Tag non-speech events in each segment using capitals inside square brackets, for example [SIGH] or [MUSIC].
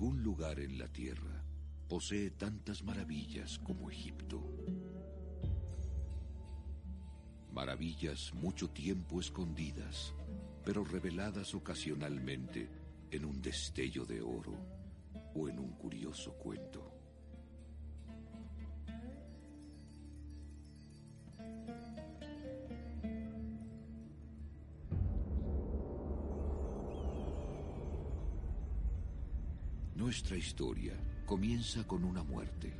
Ningún lugar en la tierra posee tantas maravillas como Egipto. Maravillas mucho tiempo escondidas, pero reveladas ocasionalmente en un destello de oro o en un curioso cuento. Nuestra historia comienza con una muerte,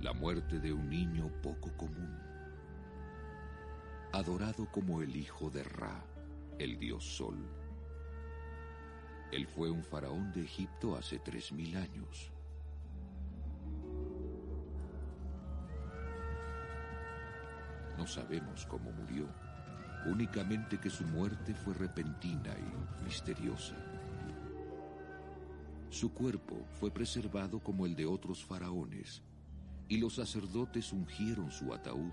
la muerte de un niño poco común, adorado como el hijo de Ra, el dios Sol. Él fue un faraón de Egipto hace tres mil años. No sabemos cómo murió, únicamente que su muerte fue repentina y misteriosa. Su cuerpo fue preservado como el de otros faraones, y los sacerdotes ungieron su ataúd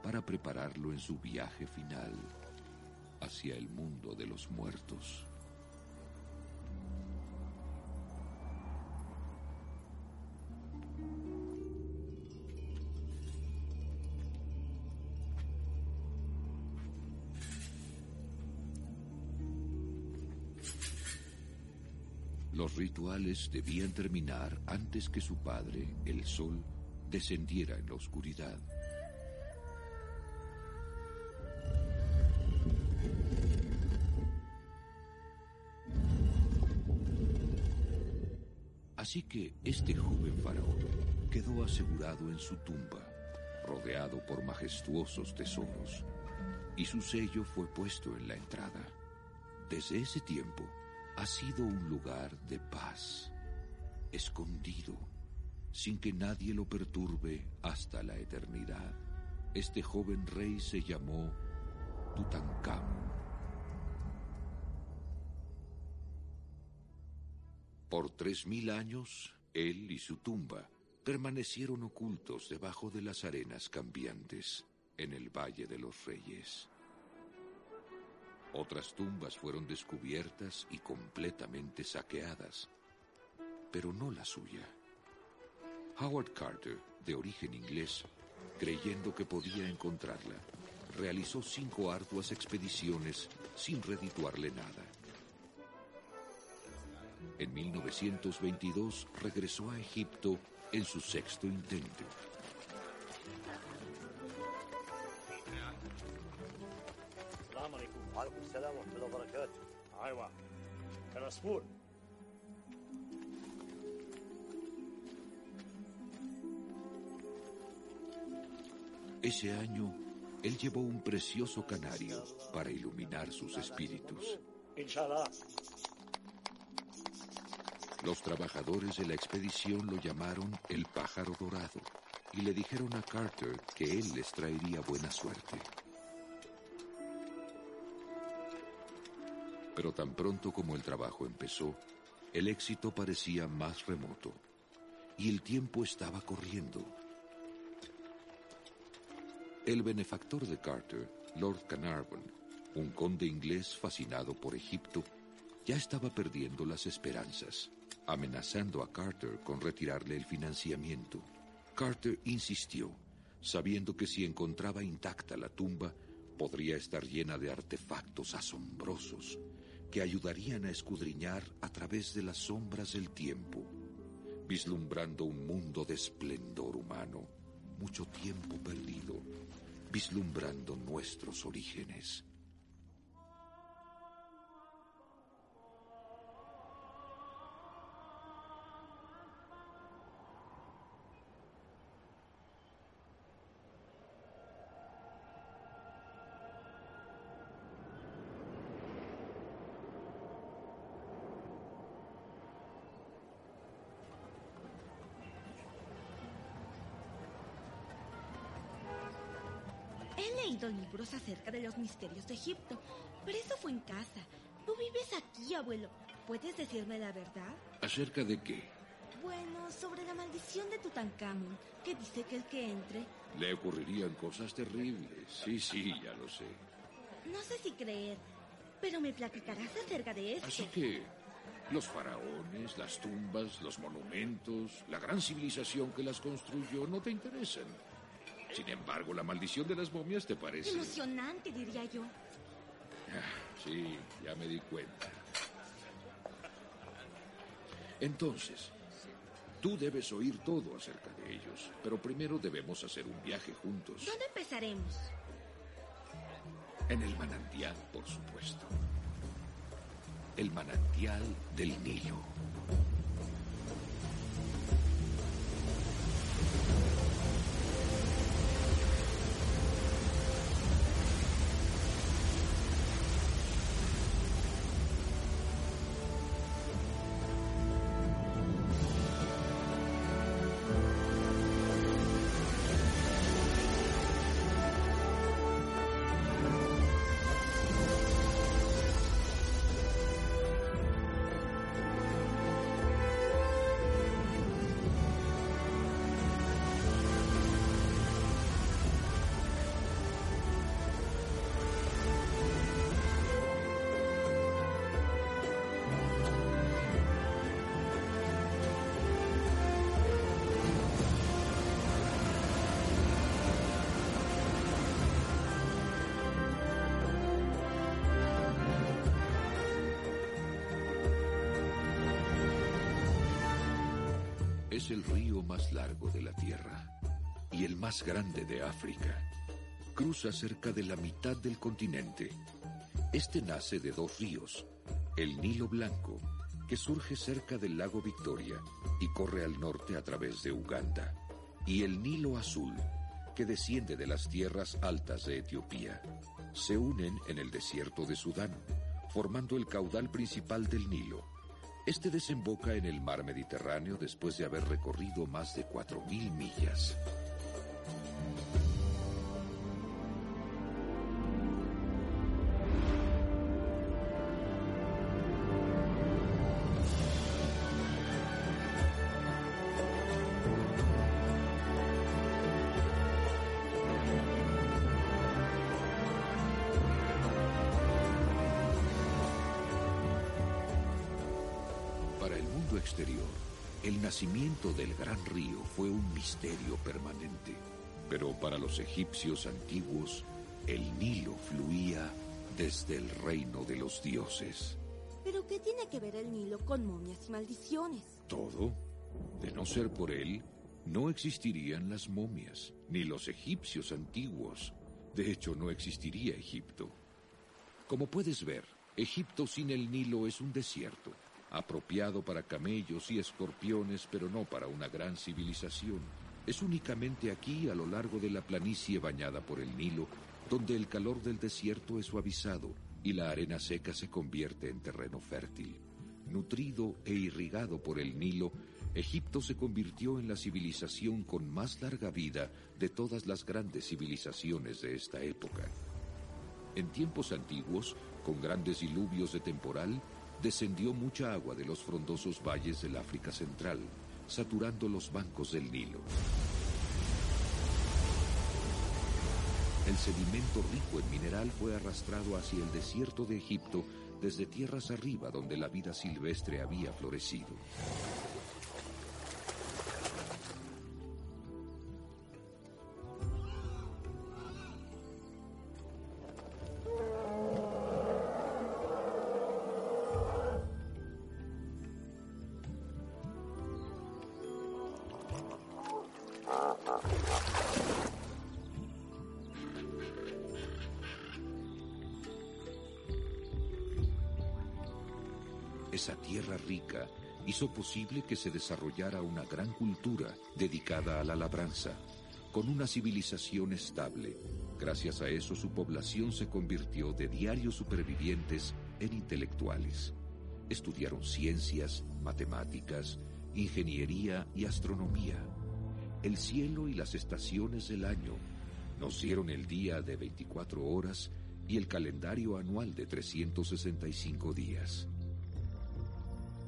para prepararlo en su viaje final hacia el mundo de los muertos. Rituales debían terminar antes que su padre, el sol, descendiera en la oscuridad. Así que este joven faraón quedó asegurado en su tumba, rodeado por majestuosos tesoros, y su sello fue puesto en la entrada. Desde ese tiempo ha sido un lugar de paz, escondido, sin que nadie lo perturbe hasta la eternidad. Este joven rey se llamó Tutankamón. Por tres mil años, él y su tumba permanecieron ocultos debajo de las arenas cambiantes en el Valle de los Reyes. Otras tumbas fueron descubiertas y completamente saqueadas, pero no la suya. Howard Carter, de origen inglés, creyendo que podía encontrarla, realizó cinco arduas expediciones sin redituarle nada. En 1922 regresó a Egipto en su sexto intento. Ese año, él llevó un precioso canario para iluminar sus espíritus. Los trabajadores de la expedición lo llamaron el pájaro dorado y le dijeron a Carter que él les traería buena suerte. Pero tan pronto como el trabajo empezó, el éxito parecía más remoto y el tiempo estaba corriendo. El benefactor de Carter, Lord Carnarvon, un conde inglés fascinado por Egipto, ya estaba perdiendo las esperanzas, amenazando a Carter con retirarle el financiamiento. Carter insistió, sabiendo que si encontraba intacta la tumba, podría estar llena de artefactos asombrosos que ayudarían a escudriñar a través de las sombras del tiempo, vislumbrando un mundo de esplendor humano, mucho tiempo perdido, vislumbrando nuestros orígenes. Libros acerca de los misterios de Egipto, pero eso fue en casa. Tú vives aquí, abuelo. ¿Puedes decirme la verdad? ¿Acerca de qué? Bueno, sobre la maldición de Tutankamón, que dice que el que entre... Le ocurrirían cosas terribles. Sí, sí, ya lo sé. No sé si creer, pero me platicarás acerca de esto. Así que, Los faraones, las tumbas, los monumentos, la gran civilización que las construyó no te interesan. Sin embargo, la maldición de las momias te parece... Ilusionante, diría yo. Ah, sí, ya me di cuenta. Entonces, tú debes oír todo acerca de ellos, pero primero debemos hacer un viaje juntos. ¿Dónde empezaremos? En el manantial, por supuesto. El manantial del Nilo. Es el río más largo de la Tierra y el más grande de África. Cruza cerca de la mitad del continente. Este nace de dos ríos, el Nilo Blanco, que surge cerca del lago Victoria y corre al norte a través de Uganda, y el Nilo Azul, que desciende de las tierras altas de Etiopía. Se unen en el desierto de Sudán, formando el caudal principal del Nilo este desemboca en el mar Mediterráneo después de haber recorrido más de 4.000 millas. Exterior, el nacimiento del gran río fue un misterio permanente. Pero para los egipcios antiguos, el Nilo fluía desde el reino de los dioses. ¿Pero qué tiene que ver el Nilo con momias y maldiciones? Todo. De no ser por él, no existirían las momias, ni los egipcios antiguos. De hecho, no existiría Egipto. Como puedes ver, Egipto sin el Nilo es un desierto apropiado para camellos y escorpiones, pero no para una gran civilización. Es únicamente aquí, a lo largo de la planicie bañada por el Nilo, donde el calor del desierto es suavizado y la arena seca se convierte en terreno fértil. Nutrido e irrigado por el Nilo, Egipto se convirtió en la civilización con más larga vida de todas las grandes civilizaciones de esta época. En tiempos antiguos, con grandes diluvios de temporal, descendió mucha agua de los frondosos valles del África Central, saturando los bancos del Nilo. El sedimento rico en mineral fue arrastrado hacia el desierto de Egipto desde tierras arriba donde la vida silvestre había florecido. Hizo posible que se desarrollara una gran cultura dedicada a la labranza, con una civilización estable. Gracias a eso su población se convirtió de diarios supervivientes en intelectuales. Estudiaron ciencias, matemáticas, ingeniería y astronomía. El cielo y las estaciones del año nos dieron el día de 24 horas y el calendario anual de 365 días.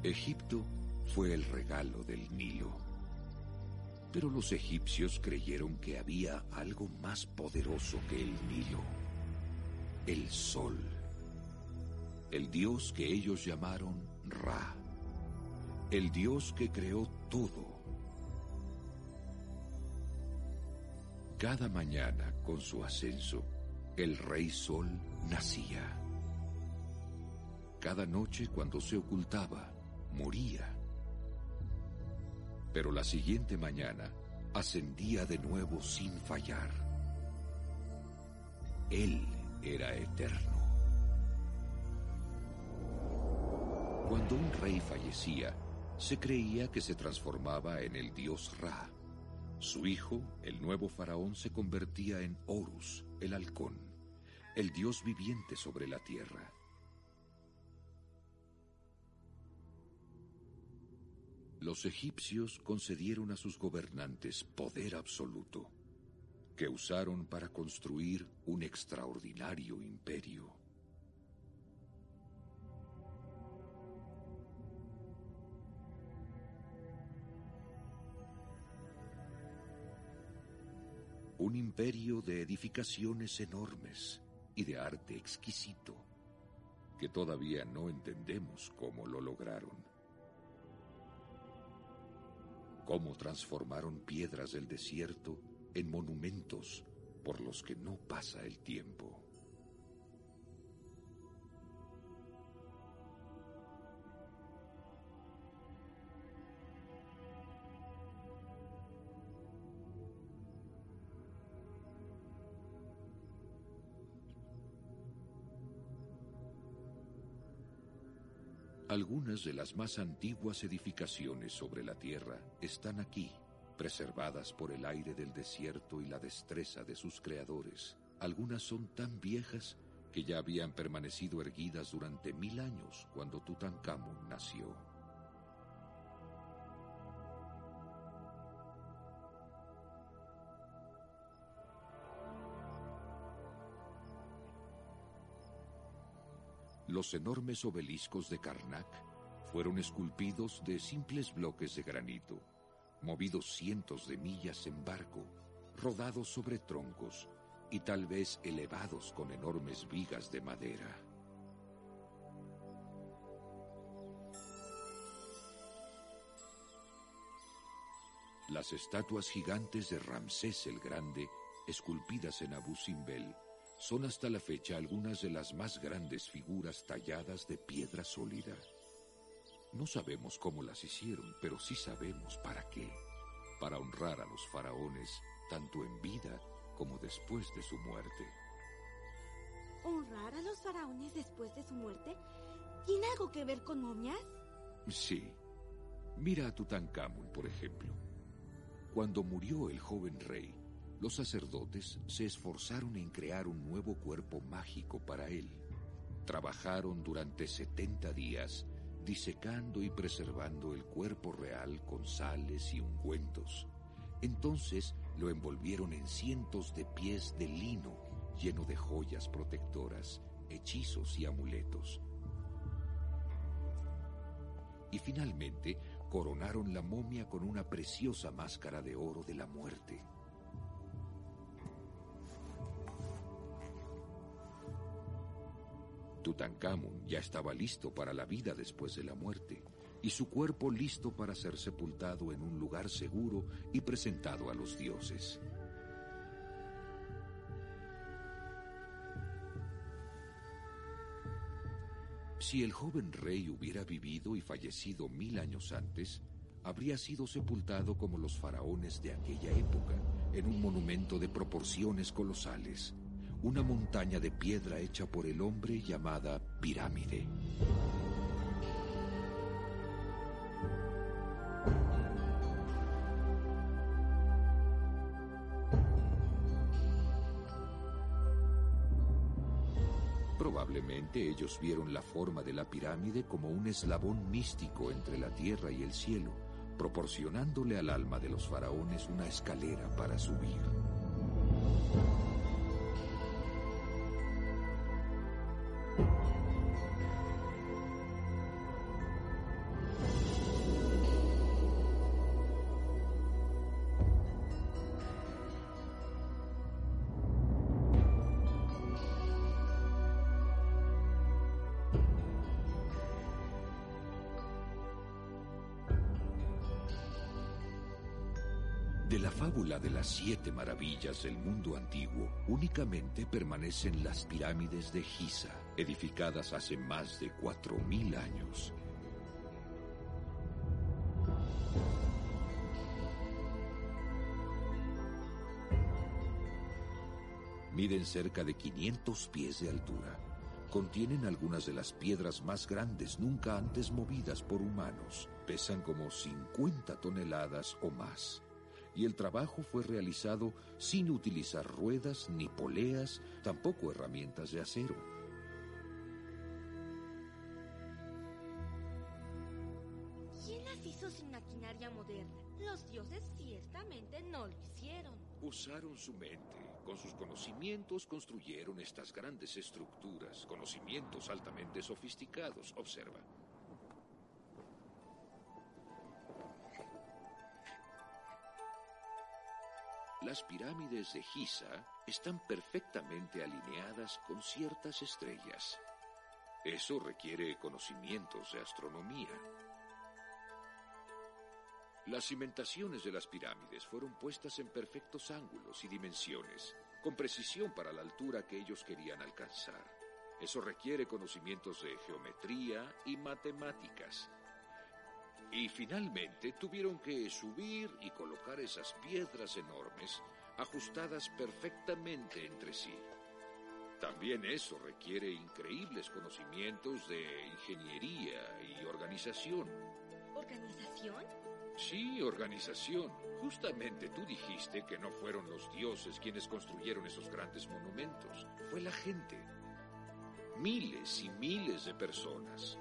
Egipto fue el regalo del Nilo. Pero los egipcios creyeron que había algo más poderoso que el Nilo, el sol, el dios que ellos llamaron Ra. el Dios que creó todo. Cada mañana, con su ascenso, el rey sol nacía. Cada noche, cuando se ocultaba, moría. Pero la siguiente mañana ascendía de nuevo sin fallar. Él era eterno. Cuando un rey fallecía, se creía que se transformaba en el dios Ra. Su hijo, el nuevo faraón, se convertía en Horus, el halcón, el dios viviente sobre la tierra. Los egipcios concedieron a sus gobernantes poder absoluto, que usaron para construir un extraordinario imperio. Un imperio de edificaciones enormes y de arte exquisito, que todavía no entendemos cómo lo lograron. Cómo transformaron piedras del desierto en monumentos por los que no pasa el tiempo. Algunas de las más antiguas edificaciones sobre la tierra están aquí, preservadas por el aire del desierto y la destreza de sus creadores. Algunas son tan viejas que ya habían permanecido erguidas durante mil años cuando Tutankamón nació. Los enormes obeliscos de Karnak fueron esculpidos de simples bloques de granito, movidos cientos de millas en barco, rodados sobre troncos y tal vez elevados con enormes vigas de madera. Las estatuas gigantes de Ramsés el Grande, esculpidas en Abu Simbel, son hasta la fecha algunas de las más grandes figuras talladas de piedra sólida. No sabemos cómo las hicieron, pero sí sabemos para qué. Para honrar a los faraones, tanto en vida como después de su muerte. ¿Honrar a los faraones después de su muerte? ¿Tiene algo que ver con momias? Sí. Mira a Tutankamón, por ejemplo. Cuando murió el joven rey, los sacerdotes se esforzaron en crear un nuevo cuerpo mágico para él. Trabajaron durante 70 días disecando y preservando el cuerpo real con sales y ungüentos. Entonces lo envolvieron en cientos de pies de lino lleno de joyas protectoras, hechizos y amuletos. Y finalmente coronaron la momia con una preciosa máscara de oro de la muerte. Tutankamón ya estaba listo para la vida después de la muerte y su cuerpo listo para ser sepultado en un lugar seguro y presentado a los dioses. Si el joven rey hubiera vivido y fallecido mil años antes, habría sido sepultado como los faraones de aquella época, en un monumento de proporciones colosales, una montaña de piedra hecha por el hombre llamada pirámide. Probablemente ellos vieron la forma de la pirámide como un eslabón místico entre la tierra y el cielo, proporcionándole al alma de los faraones una escalera para subir. De las siete maravillas del mundo antiguo, únicamente permanecen las pirámides de Giza, edificadas hace más de cuatro mil años. Miden cerca de 500 pies de altura. Contienen algunas de las piedras más grandes nunca antes movidas por humanos. Pesan como 50 toneladas o más y el trabajo fue realizado sin utilizar ruedas ni poleas, tampoco herramientas de acero. ¿Quién las hizo sin maquinaria moderna? Los dioses ciertamente no lo hicieron. Usaron su mente. Con sus conocimientos construyeron estas grandes estructuras, conocimientos altamente sofisticados. Observa. Las pirámides de Giza están perfectamente alineadas con ciertas estrellas. Eso requiere conocimientos de astronomía. Las cimentaciones de las pirámides fueron puestas en perfectos ángulos y dimensiones, con precisión para la altura que ellos querían alcanzar. Eso requiere conocimientos de geometría y matemáticas. Y finalmente tuvieron que subir y colocar esas piedras enormes ajustadas perfectamente entre sí. También eso requiere increíbles conocimientos de ingeniería y organización. ¿Organización? Sí, organización. Justamente tú dijiste que no fueron los dioses quienes construyeron esos grandes monumentos. Fue la gente. Miles y miles de personas.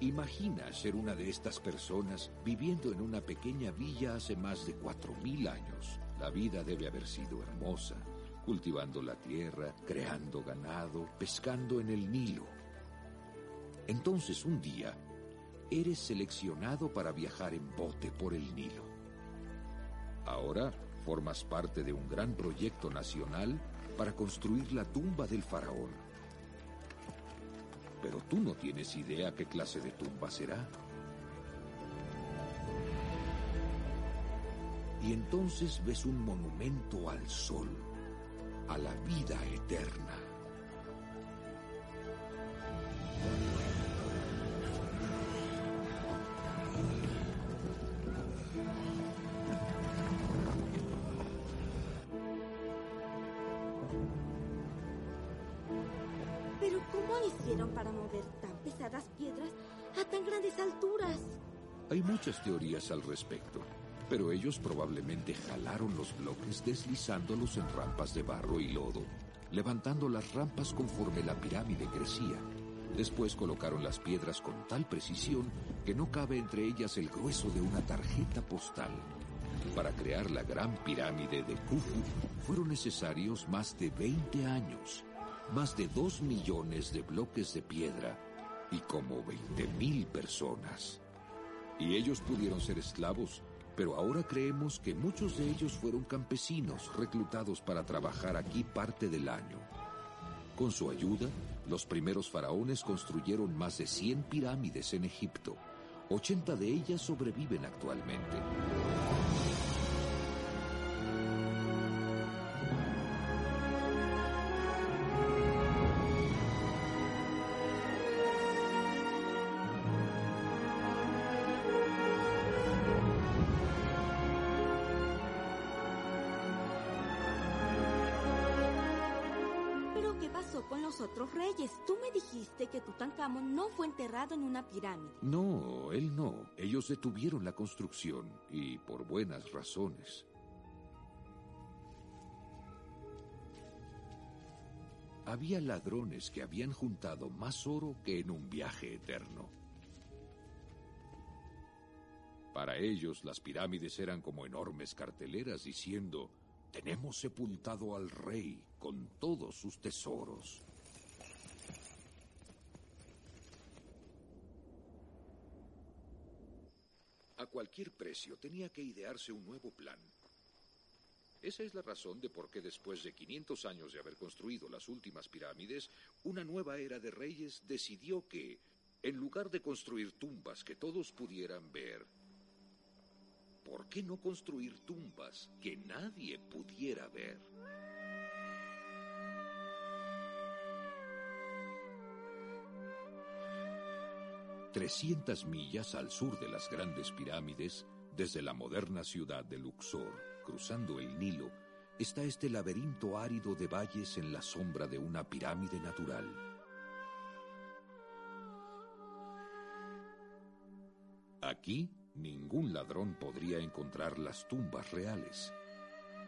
Imagina ser una de estas personas viviendo en una pequeña villa hace más de cuatro mil años. La vida debe haber sido hermosa, cultivando la tierra, creando ganado, pescando en el Nilo. Entonces un día, eres seleccionado para viajar en bote por el Nilo. Ahora formas parte de un gran proyecto nacional para construir la tumba del faraón pero tú no tienes idea qué clase de tumba será. Y entonces ves un monumento al sol, a la vida eterna. Al respecto, pero ellos probablemente jalaron los bloques deslizándolos en rampas de barro y lodo, levantando las rampas conforme la pirámide crecía. Después colocaron las piedras con tal precisión que no cabe entre ellas el grueso de una tarjeta postal. Para crear la gran pirámide de Khufu fueron necesarios más de 20 años más de dos millones de bloques de piedra y como veinte mil personas. Y ellos pudieron ser esclavos, pero ahora creemos que muchos de ellos fueron campesinos reclutados para trabajar aquí parte del año. Con su ayuda, los primeros faraones construyeron más de 100 pirámides en Egipto. 80 de ellas sobreviven actualmente. Otros reyes. Tú me dijiste que Tutankamón no fue enterrado en una pirámide. No, él no. Ellos detuvieron la construcción y por buenas razones. Había ladrones que habían juntado más oro que en un viaje eterno. Para ellos las pirámides eran como enormes carteleras diciendo, tenemos sepultado al rey con todos sus tesoros. Cualquier precio tenía que idearse un nuevo plan. Esa es la razón de por qué después de 500 años de haber construido las últimas pirámides, una nueva era de reyes decidió que, en lugar de construir tumbas que todos pudieran ver, ¿por qué no construir tumbas que nadie pudiera ver? 300 millas al sur de las grandes pirámides, desde la moderna ciudad de Luxor, cruzando el Nilo, está este laberinto árido de valles en la sombra de una pirámide natural. Aquí ningún ladrón podría encontrar las tumbas reales.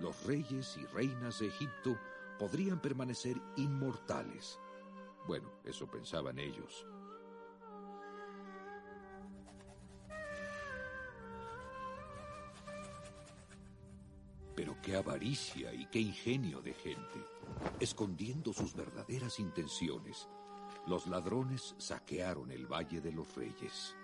Los reyes y reinas de Egipto podrían permanecer inmortales. Bueno, eso pensaban ellos. Qué avaricia y qué ingenio de gente. Escondiendo sus verdaderas intenciones, los ladrones saquearon el Valle de los Reyes.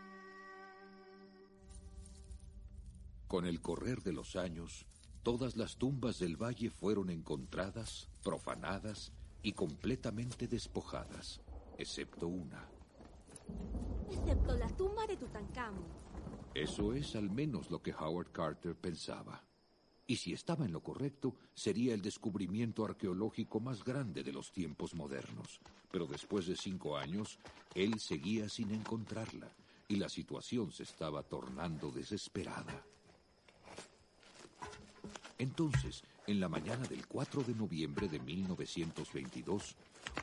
Con el correr de los años, todas las tumbas del valle fueron encontradas, profanadas y completamente despojadas, excepto una. Excepto la tumba de Tutankamón. Eso es al menos lo que Howard Carter pensaba. Y si estaba en lo correcto, sería el descubrimiento arqueológico más grande de los tiempos modernos. Pero después de cinco años, él seguía sin encontrarla, y la situación se estaba tornando desesperada. Entonces, en la mañana del 4 de noviembre de 1922,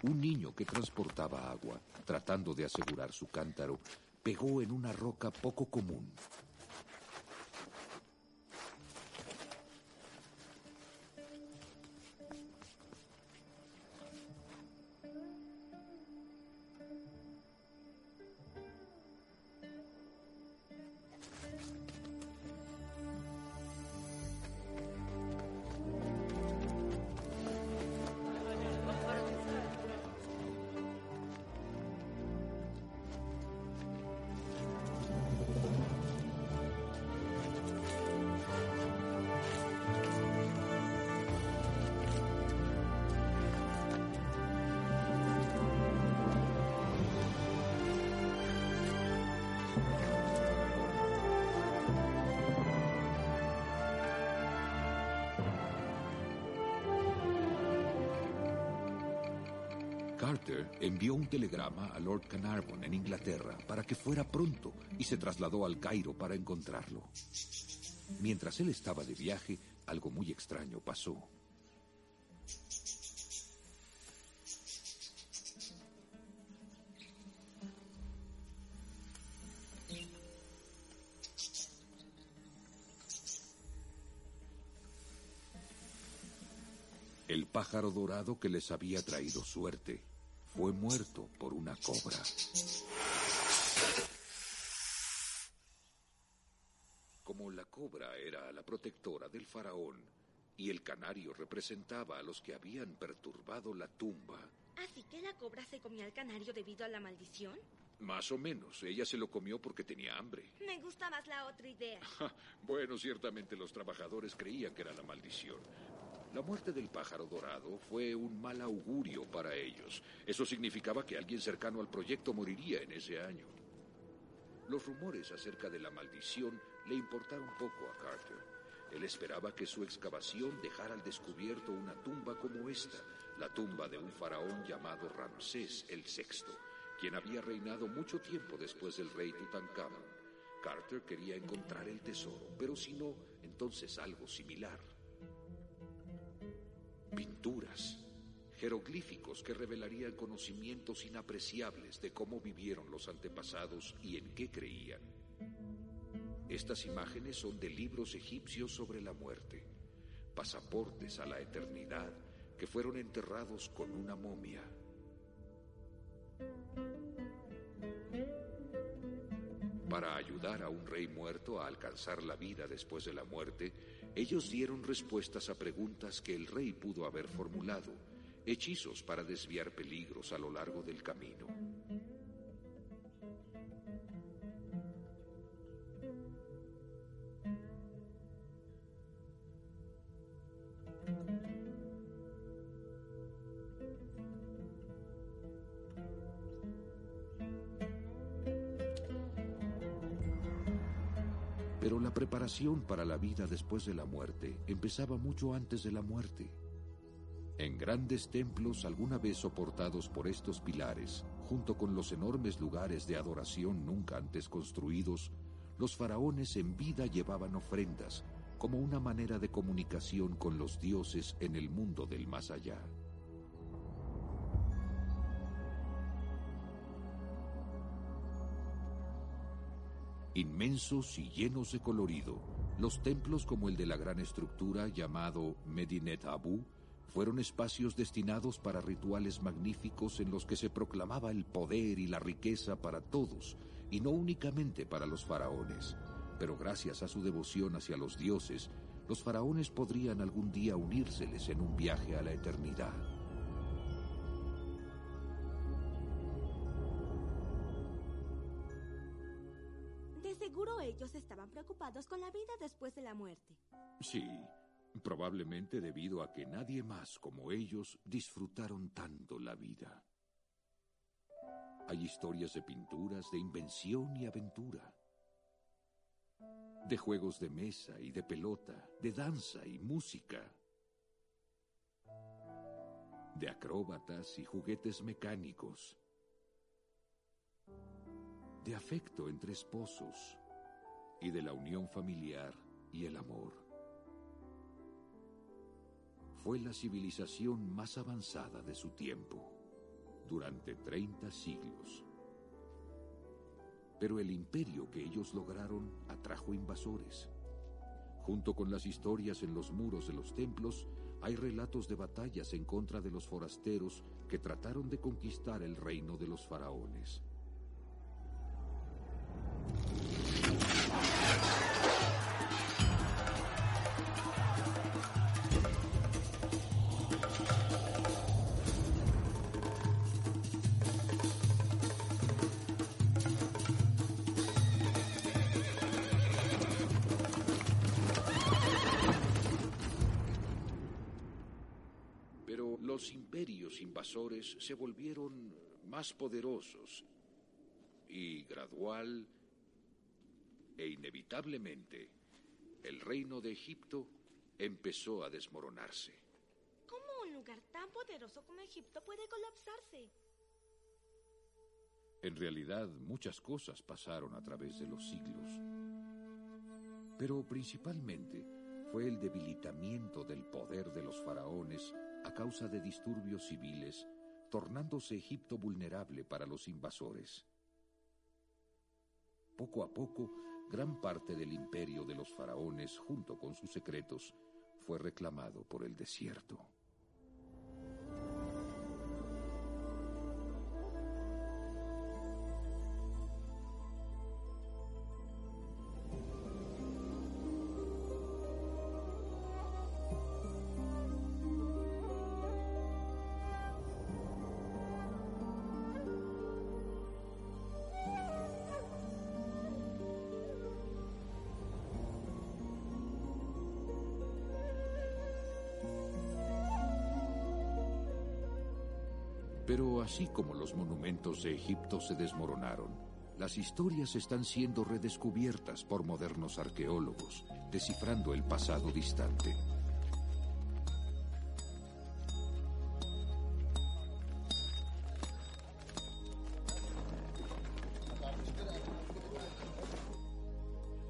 un niño que transportaba agua, tratando de asegurar su cántaro, pegó en una roca poco común. Carter envió un telegrama a Lord Carnarvon en Inglaterra para que fuera pronto y se trasladó al Cairo para encontrarlo. Mientras él estaba de viaje, algo muy extraño pasó. El pájaro dorado que les había traído suerte fue muerto por una cobra. Como la cobra era la protectora del faraón y el canario representaba a los que habían perturbado la tumba. ¿Así que la cobra se comió al canario debido a la maldición? Más o menos, ella se lo comió porque tenía hambre. Me gusta más la otra idea. [LAUGHS] bueno, ciertamente los trabajadores creían que era la maldición, la muerte del pájaro dorado fue un mal augurio para ellos. Eso significaba que alguien cercano al proyecto moriría en ese año. Los rumores acerca de la maldición le importaron poco a Carter. Él esperaba que su excavación dejara al descubierto una tumba como esta, la tumba de un faraón llamado Ramsés el VI, quien había reinado mucho tiempo después del rey Tutankamón. Carter quería encontrar el tesoro, pero si no, entonces algo similar pinturas, jeroglíficos que revelarían conocimientos inapreciables de cómo vivieron los antepasados y en qué creían. Estas imágenes son de libros egipcios sobre la muerte, pasaportes a la eternidad que fueron enterrados con una momia. Para ayudar a un rey muerto a alcanzar la vida después de la muerte, ellos dieron respuestas a preguntas que el rey pudo haber formulado, hechizos para desviar peligros a lo largo del camino. Preparación para la vida después de la muerte empezaba mucho antes de la muerte. En grandes templos alguna vez soportados por estos pilares, junto con los enormes lugares de adoración nunca antes construidos, los faraones en vida llevaban ofrendas como una manera de comunicación con los dioses en el mundo del más allá. Inmensos y llenos de colorido, los templos como el de la gran estructura llamado Medinet Abu fueron espacios destinados para rituales magníficos en los que se proclamaba el poder y la riqueza para todos, y no únicamente para los faraones. Pero gracias a su devoción hacia los dioses, los faraones podrían algún día unírseles en un viaje a la eternidad. Vida después de la muerte. Sí, probablemente debido a que nadie más como ellos disfrutaron tanto la vida. Hay historias de pinturas, de invención y aventura, de juegos de mesa y de pelota, de danza y música, de acróbatas y juguetes mecánicos, de afecto entre esposos y de la unión familiar y el amor fue la civilización más avanzada de su tiempo, durante 30 siglos. Pero el imperio que ellos lograron atrajo invasores. Junto con las historias en los muros de los templos, hay relatos de batallas en contra de los forasteros que trataron de conquistar el reino de los faraones. Se volvieron más poderosos y gradual e inevitablemente el reino de Egipto empezó a desmoronarse. ¿Cómo un lugar tan poderoso como Egipto puede colapsarse? En realidad muchas cosas pasaron a través de los siglos, pero principalmente fue el debilitamiento del poder de los faraones a causa de disturbios civiles, tornándose Egipto vulnerable para los invasores. Poco a poco, gran parte del imperio de los faraones, junto con sus secretos, fue reclamado por el desierto. Así como los monumentos de Egipto se desmoronaron, las historias están siendo redescubiertas por modernos arqueólogos, descifrando el pasado distante.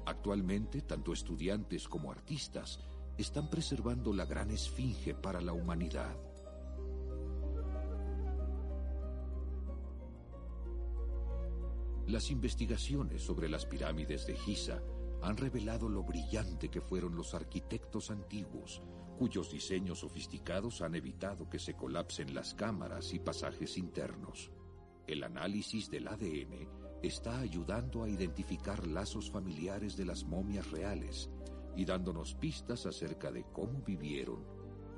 Actualmente, tanto estudiantes como artistas están preservando la gran esfinge para la humanidad. Las investigaciones sobre las pirámides de Giza han revelado lo brillante que fueron los arquitectos antiguos, cuyos diseños sofisticados han evitado que se colapsen las cámaras y pasajes internos. El análisis del ADN está ayudando a identificar lazos familiares de las momias reales y dándonos pistas acerca de cómo vivieron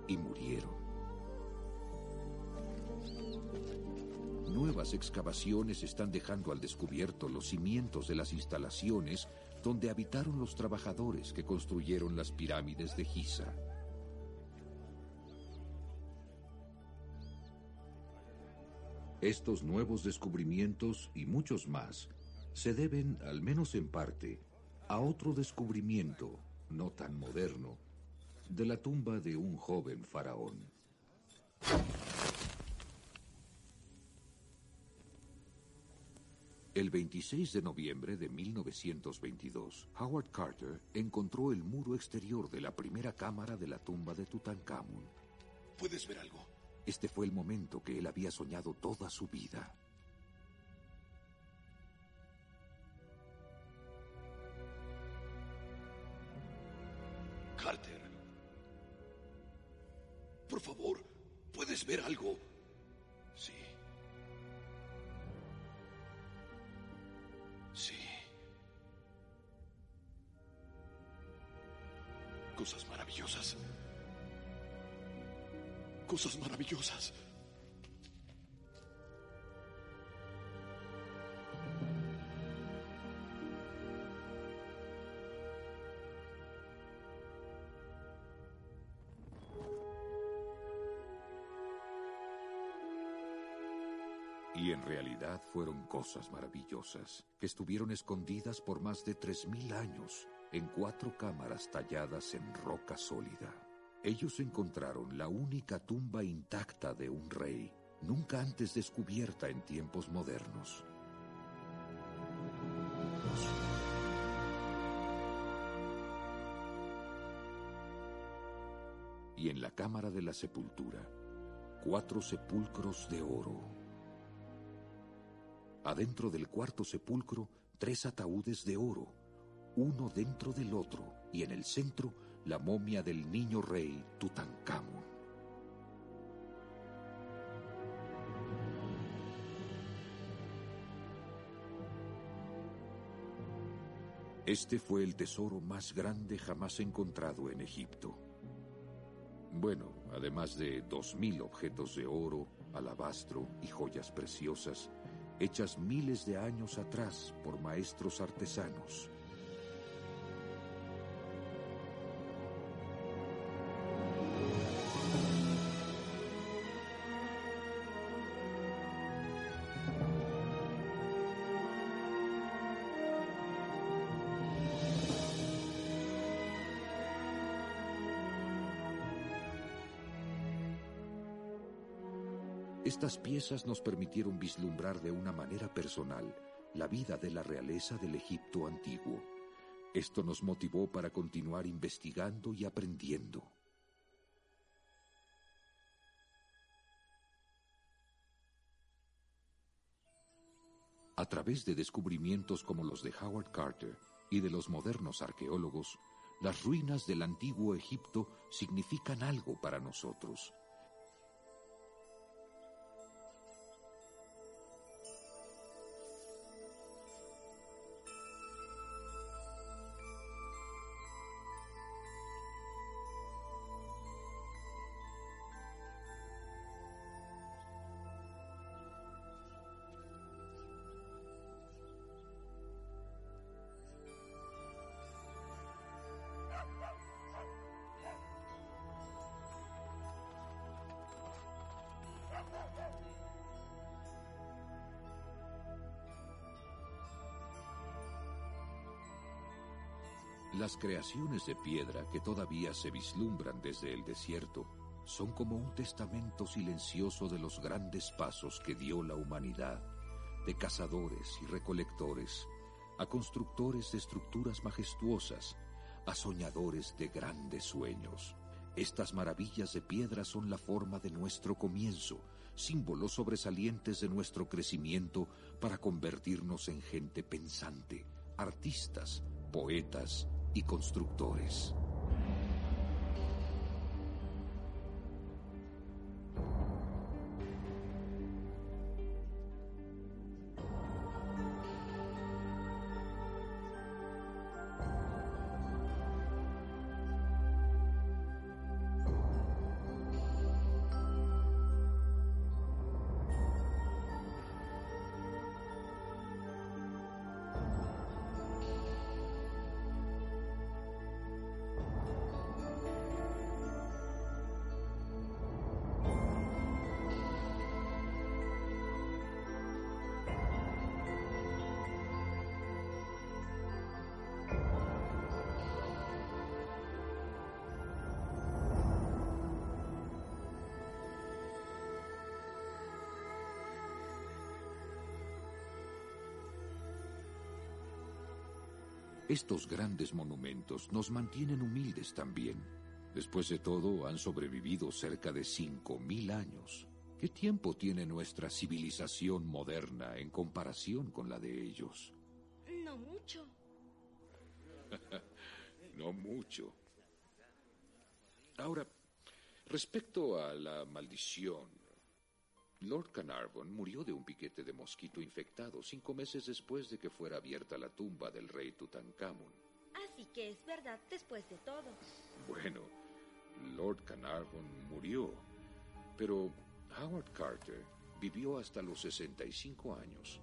y murieron. Nuevas excavaciones están dejando al descubierto los cimientos de las instalaciones donde habitaron los trabajadores que construyeron las pirámides de Giza. Estos nuevos descubrimientos y muchos más se deben, al menos en parte, a otro descubrimiento, no tan moderno, de la tumba de un joven faraón. El 26 de noviembre de 1922, Howard Carter encontró el muro exterior de la primera cámara de la tumba de Tutankamón. ¿Puedes ver algo? Este fue el momento que él había soñado toda su vida. Carter. Por favor, ¿puedes ver algo? Cosas maravillosas. Y en realidad fueron cosas maravillosas, que estuvieron escondidas por más de tres mil años en cuatro cámaras talladas en roca sólida. Ellos encontraron la única tumba intacta de un rey, nunca antes descubierta en tiempos modernos. Y en la cámara de la sepultura, cuatro sepulcros de oro. Adentro del cuarto sepulcro, tres ataúdes de oro, uno dentro del otro, y en el centro, la momia del niño rey Tutankamón. Este fue el tesoro más grande jamás encontrado en Egipto. Bueno, además de dos mil objetos de oro, alabastro y joyas preciosas, hechas miles de años atrás por maestros artesanos. Estas piezas nos permitieron vislumbrar de una manera personal la vida de la realeza del Egipto antiguo. Esto nos motivó para continuar investigando y aprendiendo. A través de descubrimientos como los de Howard Carter y de los modernos arqueólogos, las ruinas del antiguo Egipto significan algo para nosotros. Las creaciones de piedra que todavía se vislumbran desde el desierto son como un testamento silencioso de los grandes pasos que dio la humanidad, de cazadores y recolectores, a constructores de estructuras majestuosas, a soñadores de grandes sueños. Estas maravillas de piedra son la forma de nuestro comienzo, símbolos sobresalientes de nuestro crecimiento para convertirnos en gente pensante, artistas, poetas y constructores. Estos grandes monumentos nos mantienen humildes también. Después de todo, han sobrevivido cerca de cinco mil años. ¿Qué tiempo tiene nuestra civilización moderna en comparación con la de ellos? No mucho. [LAUGHS] no mucho. Ahora, respecto a la maldición, Lord Carnarvon murió de un piquete de mosquito infectado cinco meses después de que fuera abierta la tumba del rey Tutankamón. Así que es verdad después de todo. Bueno, Lord Carnarvon murió, pero Howard Carter vivió hasta los 65 años.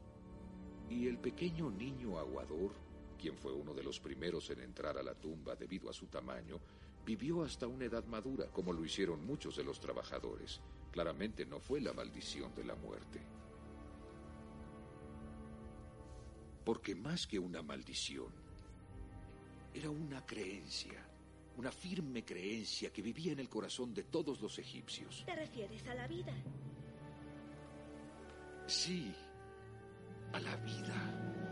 Y el pequeño niño aguador, quien fue uno de los primeros en entrar a la tumba debido a su tamaño, vivió hasta una edad madura, como lo hicieron muchos de los trabajadores. Claramente no fue la maldición de la muerte. Porque más que una maldición, era una creencia una firme creencia que vivía en el corazón de todos los egipcios. ¿Te refieres a la vida? Sí, a la vida.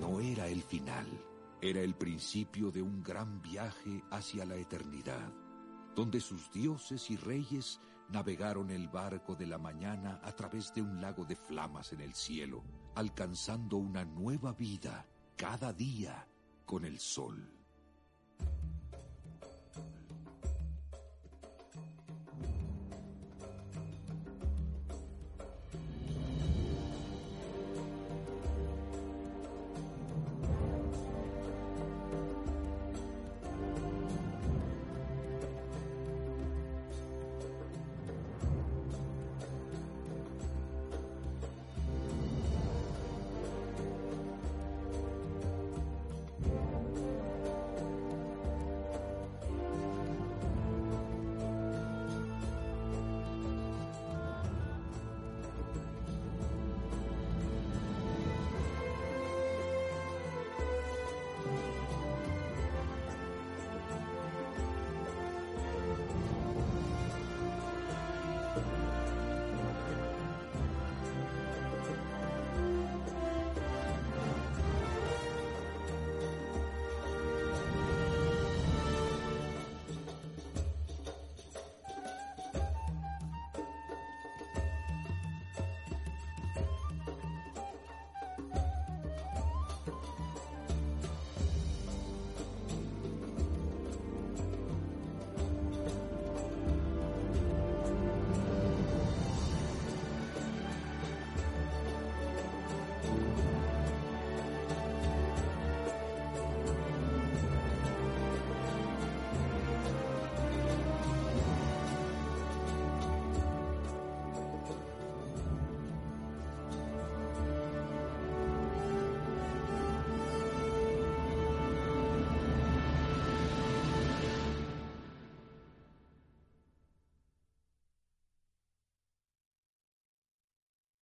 No era el final, era el principio de un gran viaje hacia la eternidad, donde sus dioses y reyes navegaron el barco de la mañana a través de un lago de flamas en el cielo, alcanzando una nueva vida cada día con el sol.